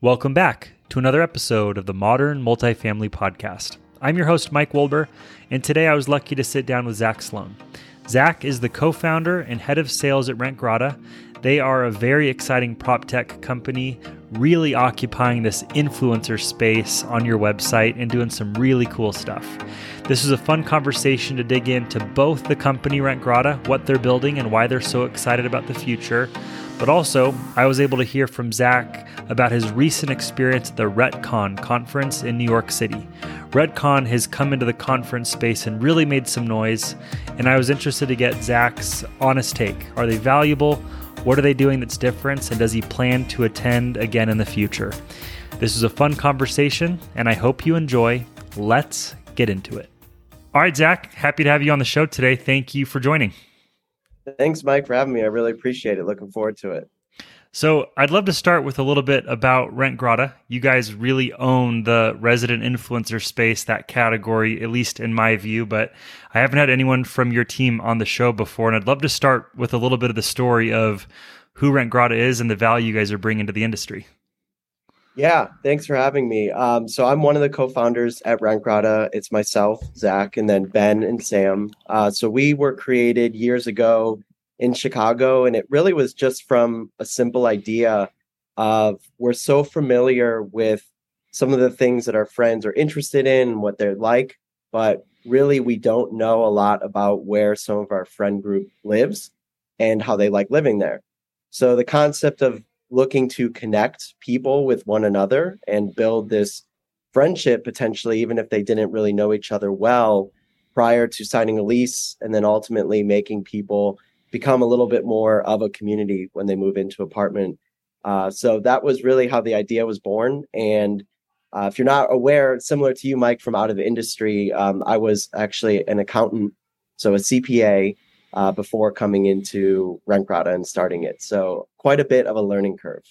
Welcome back to another episode of the Modern Multifamily Podcast. I'm your host, Mike Wolber, and today I was lucky to sit down with Zach Sloan. Zach is the co founder and head of sales at RentGrata. They are a very exciting prop tech company, really occupying this influencer space on your website and doing some really cool stuff. This was a fun conversation to dig into both the company RentGrata, what they're building, and why they're so excited about the future but also, I was able to hear from Zach about his recent experience at the RETCon conference in New York City. RETCon has come into the conference space and really made some noise, and I was interested to get Zach's honest take. Are they valuable? What are they doing that's different? And does he plan to attend again in the future? This was a fun conversation, and I hope you enjoy. Let's get into it. All right, Zach, happy to have you on the show today. Thank you for joining. Thanks, Mike, for having me. I really appreciate it. Looking forward to it. So, I'd love to start with a little bit about RentGrata. You guys really own the resident influencer space, that category, at least in my view. But I haven't had anyone from your team on the show before. And I'd love to start with a little bit of the story of who RentGrata is and the value you guys are bringing to the industry. Yeah, thanks for having me. Um, so I'm one of the co-founders at RentGrata. It's myself, Zach, and then Ben and Sam. Uh, so we were created years ago in Chicago, and it really was just from a simple idea of we're so familiar with some of the things that our friends are interested in what they're like, but really we don't know a lot about where some of our friend group lives and how they like living there. So the concept of looking to connect people with one another and build this friendship potentially, even if they didn't really know each other well prior to signing a lease, and then ultimately making people become a little bit more of a community when they move into apartment. Uh, so that was really how the idea was born. And uh, if you're not aware, similar to you, Mike, from out of the industry, um, I was actually an accountant, so a CPA, uh, before coming into RentGrata and starting it. So quite a bit of a learning curve.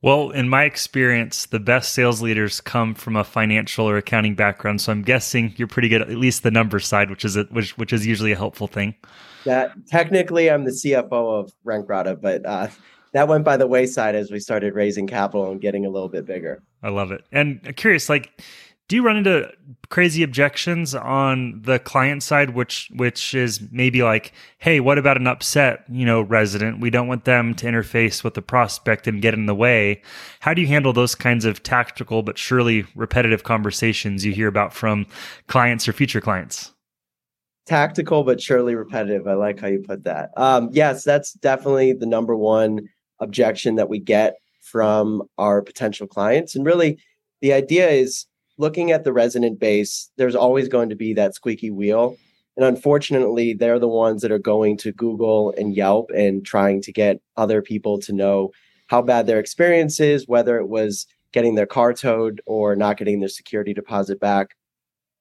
Well, in my experience, the best sales leaders come from a financial or accounting background. So I'm guessing you're pretty good at least the numbers side, which is a, which which is usually a helpful thing. That technically, I'm the CFO of RentGrata, but uh, that went by the wayside as we started raising capital and getting a little bit bigger. I love it. And curious, like do you run into crazy objections on the client side which which is maybe like hey what about an upset you know resident? We don't want them to interface with the prospect and get in the way. How do you handle those kinds of tactical but surely repetitive conversations you hear about from clients or future clients? Tactical but surely repetitive. I like how you put that. Um, yes that's definitely the number one objection that we get from our potential clients. And really the idea is looking at the resident base, there's always going to be that squeaky wheel. And unfortunately, they're the ones that are going to Google and Yelp and trying to get other people to know how bad their experience is, whether it was getting their car towed or not getting their security deposit back.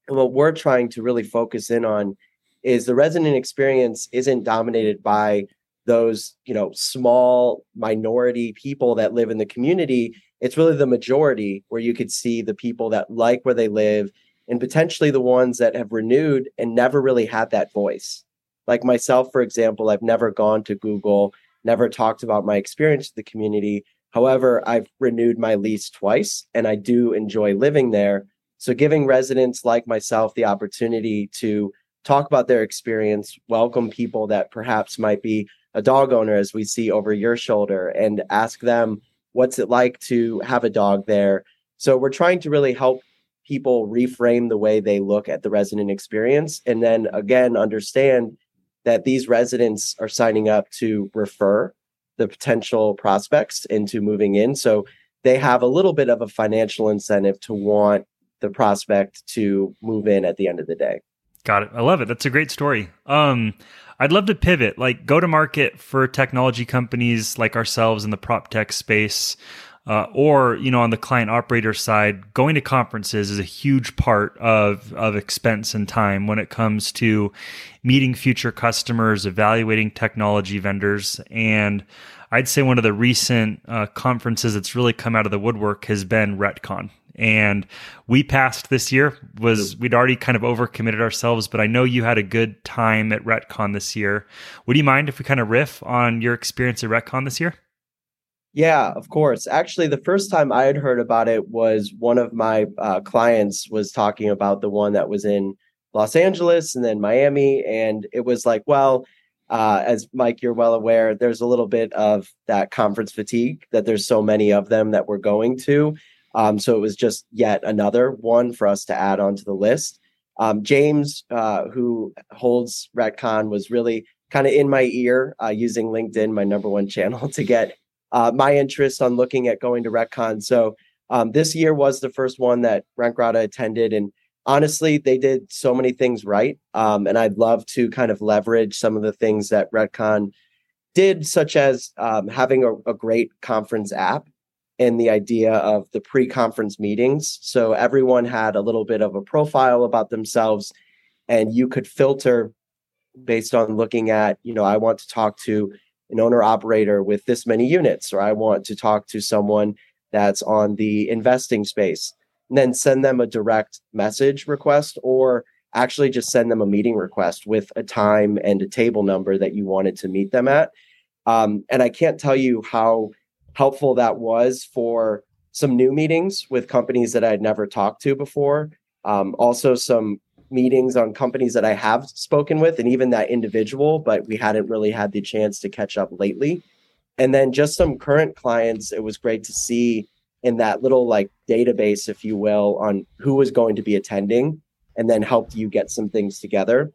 And what we're trying to really focus in on is the resident experience isn't dominated by those, you know, small minority people that live in the community it's really the majority where you could see the people that like where they live and potentially the ones that have renewed and never really had that voice. Like myself, for example, I've never gone to Google, never talked about my experience with the community. However, I've renewed my lease twice and I do enjoy living there. So, giving residents like myself the opportunity to talk about their experience, welcome people that perhaps might be a dog owner, as we see over your shoulder, and ask them what's it like to have a dog there. So we're trying to really help people reframe the way they look at the resident experience and then again understand that these residents are signing up to refer the potential prospects into moving in. So they have a little bit of a financial incentive to want the prospect to move in at the end of the day got it. I love it. That's a great story. Um I'd love to pivot, like go to market for technology companies like ourselves in the prop tech space. Uh, or you know on the client operator side going to conferences is a huge part of of expense and time when it comes to meeting future customers evaluating technology vendors. And i'd say one of the recent uh, conferences that's really come out of the woodwork has been retcon and we passed this year was we'd already kind of overcommitted ourselves but i know you had a good time at retcon this year would you mind if we kind of riff on your experience at retcon this year Yeah, of course. Actually, the first time I had heard about it was one of my uh, clients was talking about the one that was in Los Angeles and then Miami. And it was like, well, uh, as Mike, you're well aware, there's a little bit of that conference fatigue that there's so many of them that we're going to. Um, so it was just yet another one for us to add onto the list. Um, James, uh, who holds RETCon, was really kind of in my ear uh, using LinkedIn, my number one channel, to get uh, my interest on looking at going to RETCon. So um, this year was the first one that Rent Grata attended, and honestly, they did so many things right. Um, and I'd love to kind of leverage some of the things that RETCon did, such as um, having a, a great conference app and the idea of the pre-conference meetings. So everyone had a little bit of a profile about themselves, and you could filter based on looking at, you know, I want to talk to an owner operator with this many units, or I want to talk to someone that's on the investing space, and then send them a direct message request or actually just send them a meeting request with a time and a table number that you wanted to meet them at. Um, and I can't tell you how helpful that was for some new meetings with companies that I had never talked to before. Um, also, some meetings on companies that I have spoken with and even that individual, but we hadn't really had the chance to catch up lately. And then just some current clients, it was great to see in that little like database, if you will, on who was going to be attending and then helped you get some things together.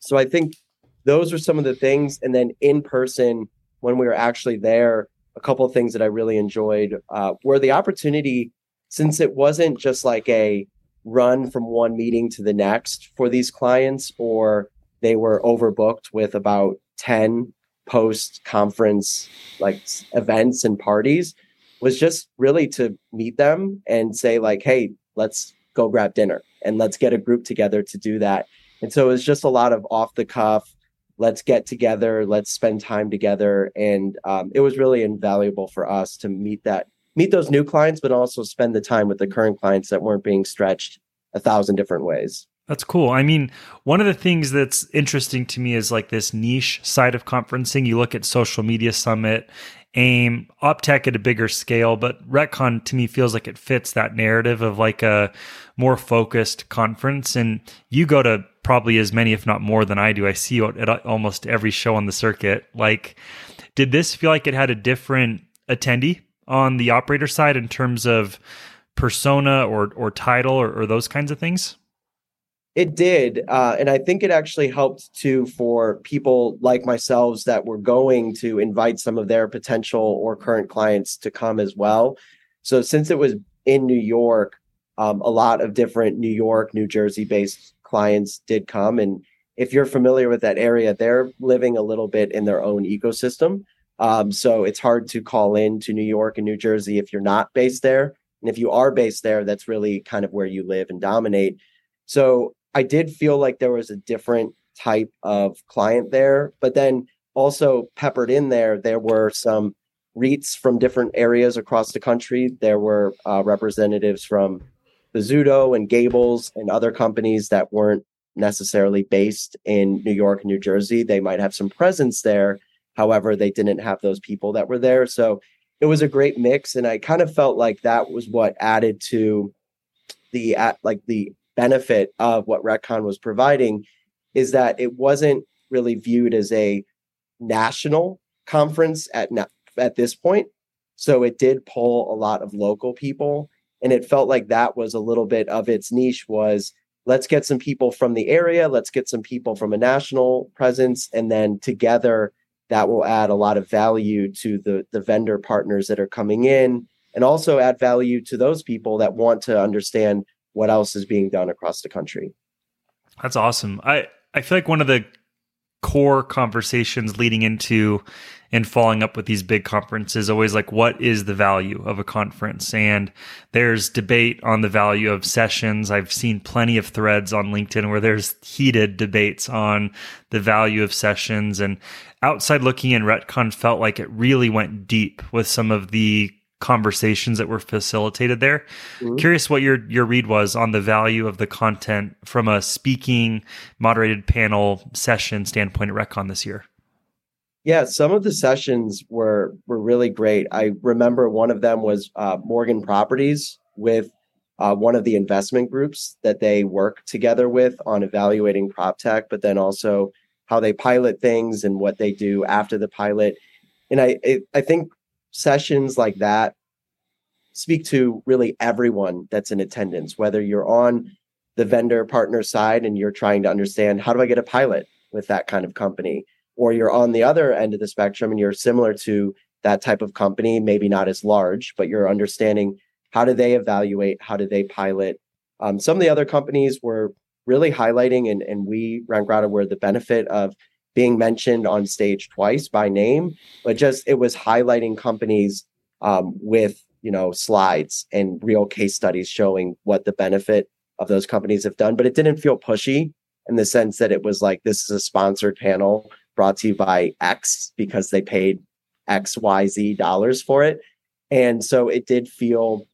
So I think those are some of the things. And then in person, when we were actually there, a couple of things that I really enjoyed uh, were the opportunity, since it wasn't just like a run from one meeting to the next for these clients, or they were overbooked with about 10 post conference like events and parties, was just really to meet them and say, like, hey, let's go grab dinner and let's get a group together to do that. And so it was just a lot of off the cuff, let's get together, let's spend time together. And um, it was really invaluable for us to meet that meet those new clients, but also spend the time with the current clients that weren't being stretched a thousand different ways. That's cool. I mean, one of the things that's interesting to me is like this niche side of conferencing. You look at Social Media Summit, AIM, OPTECH at a bigger scale, but RETCon to me feels like it fits that narrative of like a more focused conference. And you go to probably as many, if not more than I do. I see you at almost every show on the circuit. Like, did this feel like it had a different attendee on the operator side in terms of persona or or title or, or those kinds of things? It did, uh, and I think it actually helped too for people like myself that were going to invite some of their potential or current clients to come as well. So since it was in New York, um, a lot of different New York, New Jersey based clients did come, and if you're familiar with that area, they're living a little bit in their own ecosystem. Um, so it's hard to call in to New York and New Jersey if you're not based there. And if you are based there, that's really kind of where you live and dominate. So I did feel like there was a different type of client there, but then also peppered in there, there were some REITs from different areas across the country. There were uh, representatives from Bozzuto and Gables and other companies that weren't necessarily based in New York New Jersey. They might have some presence there. However, they didn't have those people that were there. So it was a great mix. And I kind of felt like that was what added to the at like the benefit of what RETCon was providing is that it wasn't really viewed as a national conference at at this point. So it did pull a lot of local people and it felt like that was a little bit of its niche was let's get some people from the area, let's get some people from a national presence and then together that will add a lot of value to the the vendor partners that are coming in and also add value to those people that want to understand what else is being done across the country. That's awesome. I I feel like one of the core conversations leading into and following up with these big conferences always like what is the value of a conference and there's debate on the value of sessions i've seen plenty of threads on linkedin where there's heated debates on the value of sessions and outside looking in retcon felt like it really went deep with some of the conversations that were facilitated there. Mm-hmm. Curious what your your read was on the value of the content from a speaking moderated panel session standpoint at RETCon this year. Yeah, some of the sessions were were really great. I remember one of them was uh, Morgan Properties with uh, one of the investment groups that they work together with on evaluating prop tech, but then also how they pilot things and what they do after the pilot. And I it, I think sessions like that speak to really everyone that's in attendance, whether you're on the vendor partner side and you're trying to understand how do I get a pilot with that kind of company, or you're on the other end of the spectrum and you're similar to that type of company, maybe not as large, but you're understanding how do they evaluate, how do they pilot. Um, some of the other companies were really highlighting, and, and we, Rentgrata, were the benefit of being mentioned on stage twice by name, but just it was highlighting companies um, with you know slides and real case studies showing what the benefit of those companies have done but it didn't feel pushy in the sense that it was like this is a sponsored panel brought to you by x because they paid x y z dollars for it. And so it did feel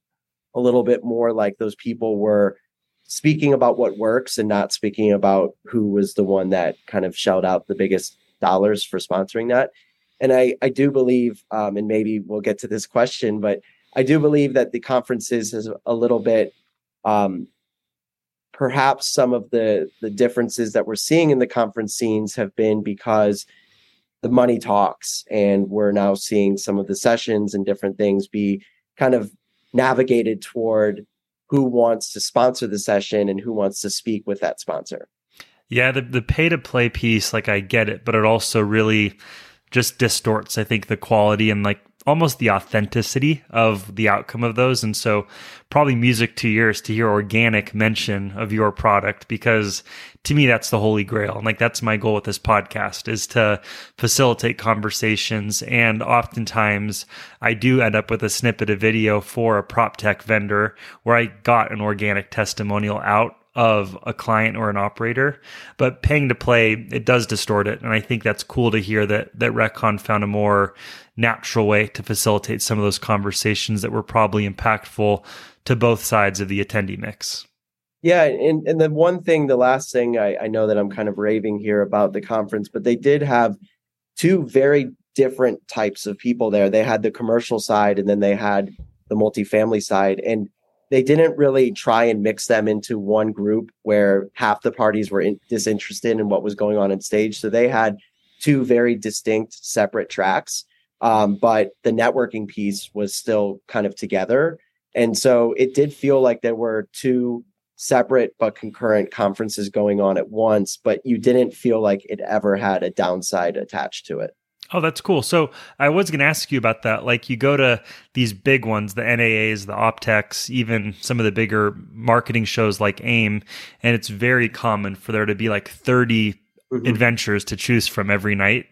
a little bit more like those people were speaking about what works and not speaking about who was the one that kind of shelled out the biggest dollars for sponsoring that. And i i do believe um, and maybe we'll get to this question but I do believe that the conferences is a little bit um, perhaps some of the the differences that we're seeing in the conference scenes have been because the money talks and we're now seeing some of the sessions and different things be kind of navigated toward who wants to sponsor the session and who wants to speak with that sponsor. Yeah, the the pay to play piece like I get it, but it also really just distorts I think the quality and like almost the authenticity of the outcome of those. And so, probably music to yours to hear organic mention of your product because to me, that's the holy grail. And like, that's my goal with this podcast is to facilitate conversations. And oftentimes, I do end up with a snippet of video for a prop tech vendor where I got an organic testimonial out of a client or an operator. But paying to play, it does distort it. And I think that's cool to hear that that Retcon found a more natural way to facilitate some of those conversations that were probably impactful to both sides of the attendee mix. Yeah, and and the one thing, the last thing I, I know that I'm kind of raving here about the conference, but they did have two very different types of people there. They had the commercial side and then they had the multifamily side. And they didn't really try and mix them into one group where half the parties were in, disinterested in what was going on in stage. So they had two very distinct separate tracks. Um, but the networking piece was still kind of together. And so it did feel like there were two separate but concurrent conferences going on at once, but you didn't feel like it ever had a downside attached to it. Oh, that's cool. So I was going to ask you about that. Like you go to these big ones, the NAAs, the OPTECHs, even some of the bigger marketing shows like AIM, and it's very common for there to be like 30 mm-hmm. adventures to choose from every night.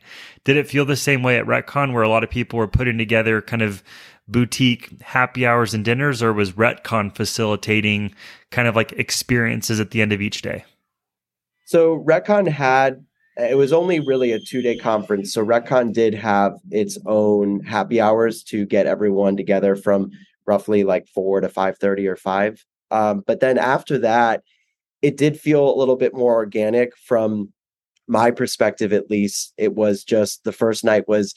Did it feel the same way at Retcon where a lot of people were putting together kind of boutique happy hours and dinners, or was Retcon facilitating kind of like experiences at the end of each day? So Retcon had it was only really a two day conference. So Retcon did have its own happy hours to get everyone together from roughly like four to five thirty or five. Um, but then after that, it did feel a little bit more organic from my perspective, at least. It was just the first night was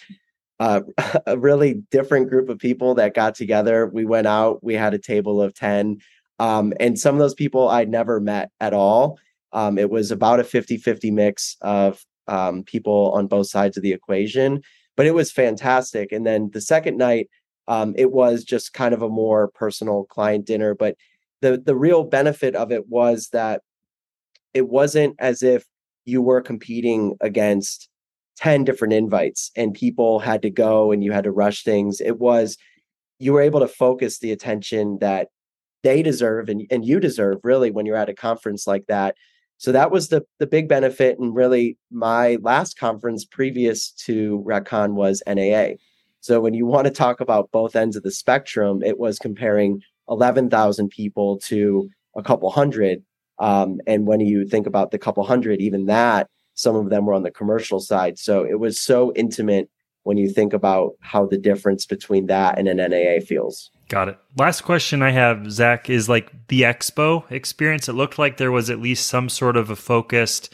uh, a really different group of people that got together. We went out, we had a table of 10. Um, and some of those people I'd never met at all. Um, it was about a 50 50 mix of um, people on both sides of the equation, but it was fantastic. And then the second night, um, it was just kind of a more personal client dinner. But the, the real benefit of it was that it wasn't as if you were competing against 10 different invites and people had to go and you had to rush things. It was, you were able to focus the attention that they deserve and, and you deserve really when you're at a conference like that so that was the the big benefit and really my last conference previous to Retcon was NAA. So when you want to talk about both ends of the spectrum, it was comparing 11,000 people to a couple hundred. Um, and when you think about the couple hundred, even that, some of them were on the commercial side. So it was so intimate when you think about how the difference between that and an NAA feels. Got it. Last question I have, Zach, is like the expo experience. It looked like there was at least some sort of a focused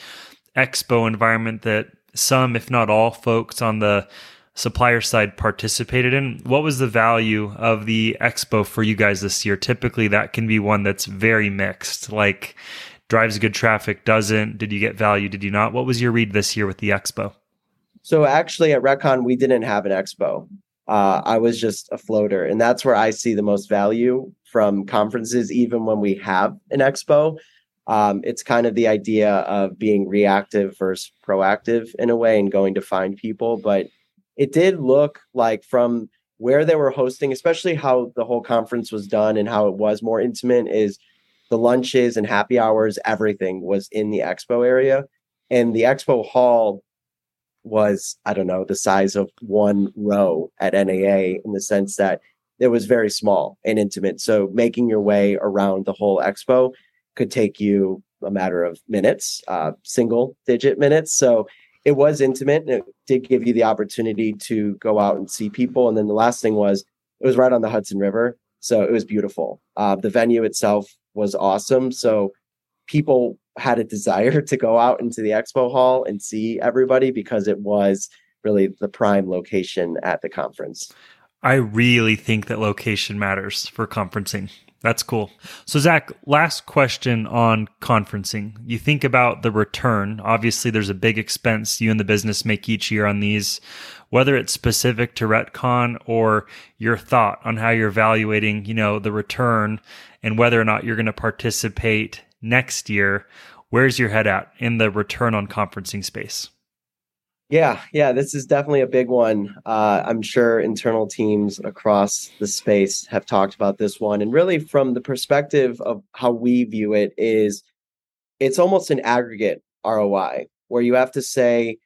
expo environment that some, if not all, folks on the supplier side participated in. What was the value of the expo for you guys this year? Typically, that can be one that's very mixed, like drives good traffic, doesn't. Did you get value? Did you not? What was your read this year with the expo? So, actually, at RETCon, we didn't have an expo. Uh, I was just a floater, and that's where I see the most value from conferences, even when we have an expo. Um, it's kind of the idea of being reactive versus proactive in a way and going to find people. But it did look like from where they were hosting, especially how the whole conference was done and how it was more intimate, is the lunches and happy hours, everything was in the expo area. And the expo hall was, I don't know, the size of one row at NAA in the sense that it was very small and intimate. So making your way around the whole expo could take you a matter of minutes, uh, single digit minutes. So it was intimate and it did give you the opportunity to go out and see people. And then the last thing was it was right on the Hudson River. So it was beautiful. Uh, the venue itself was awesome. So people had a desire to go out into the expo hall and see everybody because it was really the prime location at the conference. I really think that location matters for conferencing. That's cool. So, Zach, last question on conferencing. You think about the return. Obviously, there's a big expense you and the business make each year on these, whether it's specific to RetCon or your thought on how you're evaluating, you know, the return and whether or not you're going to participate next year. Where's your head at in the return on conferencing space? Yeah, yeah, this is definitely a big one. Uh, I'm sure internal teams across the space have talked about this one. And really, from the perspective of how we view it, is it's almost an aggregate ROI where you have to say,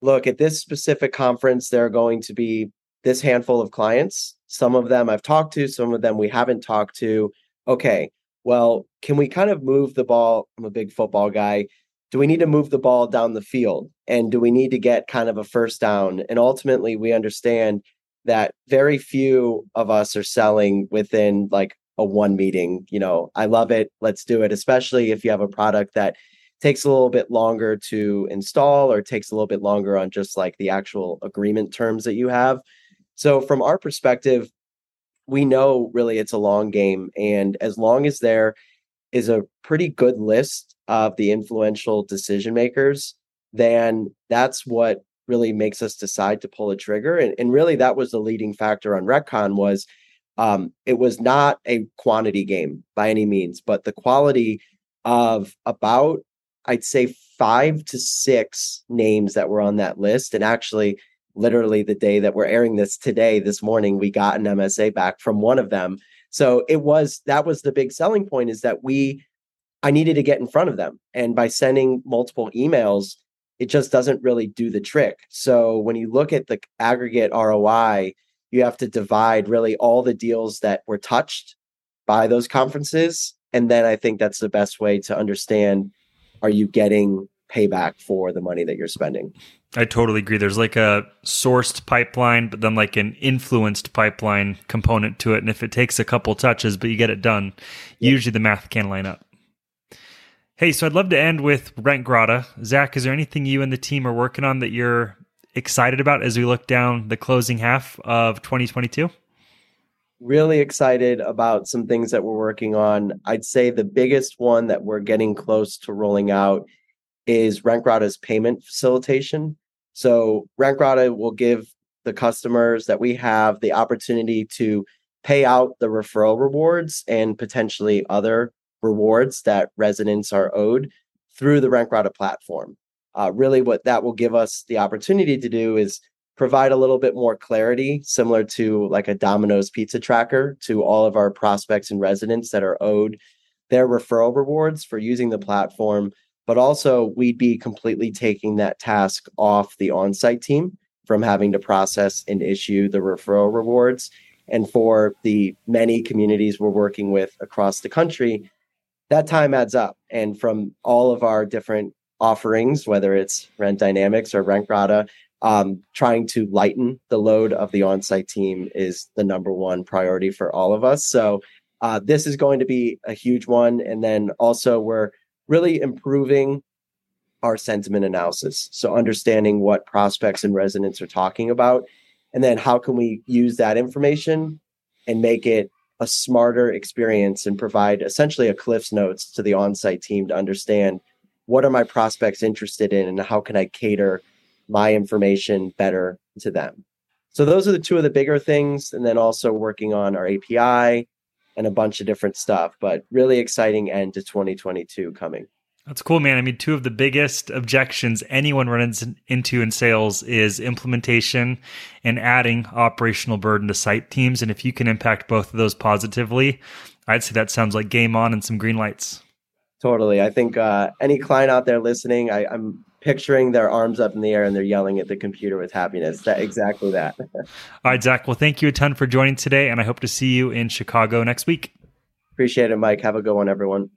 look, at this specific conference, there are going to be this handful of clients. Some of them I've talked to, some of them we haven't talked to. Okay, well, can we kind of move the ball? I'm a big football guy do we need to move the ball down the field? And do we need to get kind of a first down? And ultimately we understand that very few of us are selling within like a one meeting you know? I love it. Let's do it especially if you have a product that takes a little bit longer to install or takes a little bit longer on just like the actual agreement terms that you have. So from our perspective we know really it's a long game. And as long as there is a pretty good list of the influential decision makers, then that's what really makes us decide to pull a trigger. And, and really, that was the leading factor on RETCon was um, it was not a quantity game by any means, but the quality of about I'd say five to six names that were on that list. And actually, literally the day that we're airing this today, this morning, we got an MSA back from one of them so it was that was the big selling point is that we I needed to get in front of them. And by sending multiple emails, it just doesn't really do the trick. So when you look at the aggregate ROI, you have to divide really all the deals that were touched by those conferences. And then I think that's the best way to understand are you getting payback for the money that you're spending? I totally agree. There's like a sourced pipeline, but then like an influenced pipeline component to it. And if it takes a couple touches, but you get it done, usually the math can line up. Hey, so I'd love to end with RentGrata. Zach, is there anything you and the team are working on that you're excited about as we look down the closing half of 2022? Really excited about some things that we're working on. I'd say the biggest one that we're getting close to rolling out is RentGrata's payment facilitation. So RentGrata will give the customers that we have the opportunity to pay out the referral rewards and potentially other rewards that residents are owed through the RentGrata platform. Uh, really, what that will give us the opportunity to do is provide a little bit more clarity, similar to like a Domino's pizza tracker, to all of our prospects and residents that are owed their referral rewards for using the platform but also we'd be completely taking that task off the on-site team from having to process and issue the referral rewards. And for the many communities we're working with across the country that time adds up. And from all of our different offerings whether it's rent dynamics or RentGrata um, trying to lighten the load of the on-site team is the number one priority for all of us. So uh, this is going to be a huge one. And then also we're really improving our sentiment analysis. So understanding what prospects and residents are talking about, and then how can we use that information and make it a smarter experience and provide essentially a cliffs notes to the on-site team to understand what are my prospects interested in and how can I cater my information better to them. So those are the two of the bigger things and then also working on our API and a bunch of different stuff, but really exciting end to 2022 coming. That's cool, man. I mean, two of the biggest objections anyone runs into in sales is implementation and adding operational burden to site teams. And if you can impact both of those positively, I'd say that sounds like game on and some green lights. Totally. I think uh, any client out there listening, I, I'm picturing their arms up in the air and they're yelling at the computer with happiness. That exactly that. All right, Zach. Well, thank you a ton for joining today, and I hope to see you in Chicago next week. Appreciate it, Mike. Have a good one, everyone.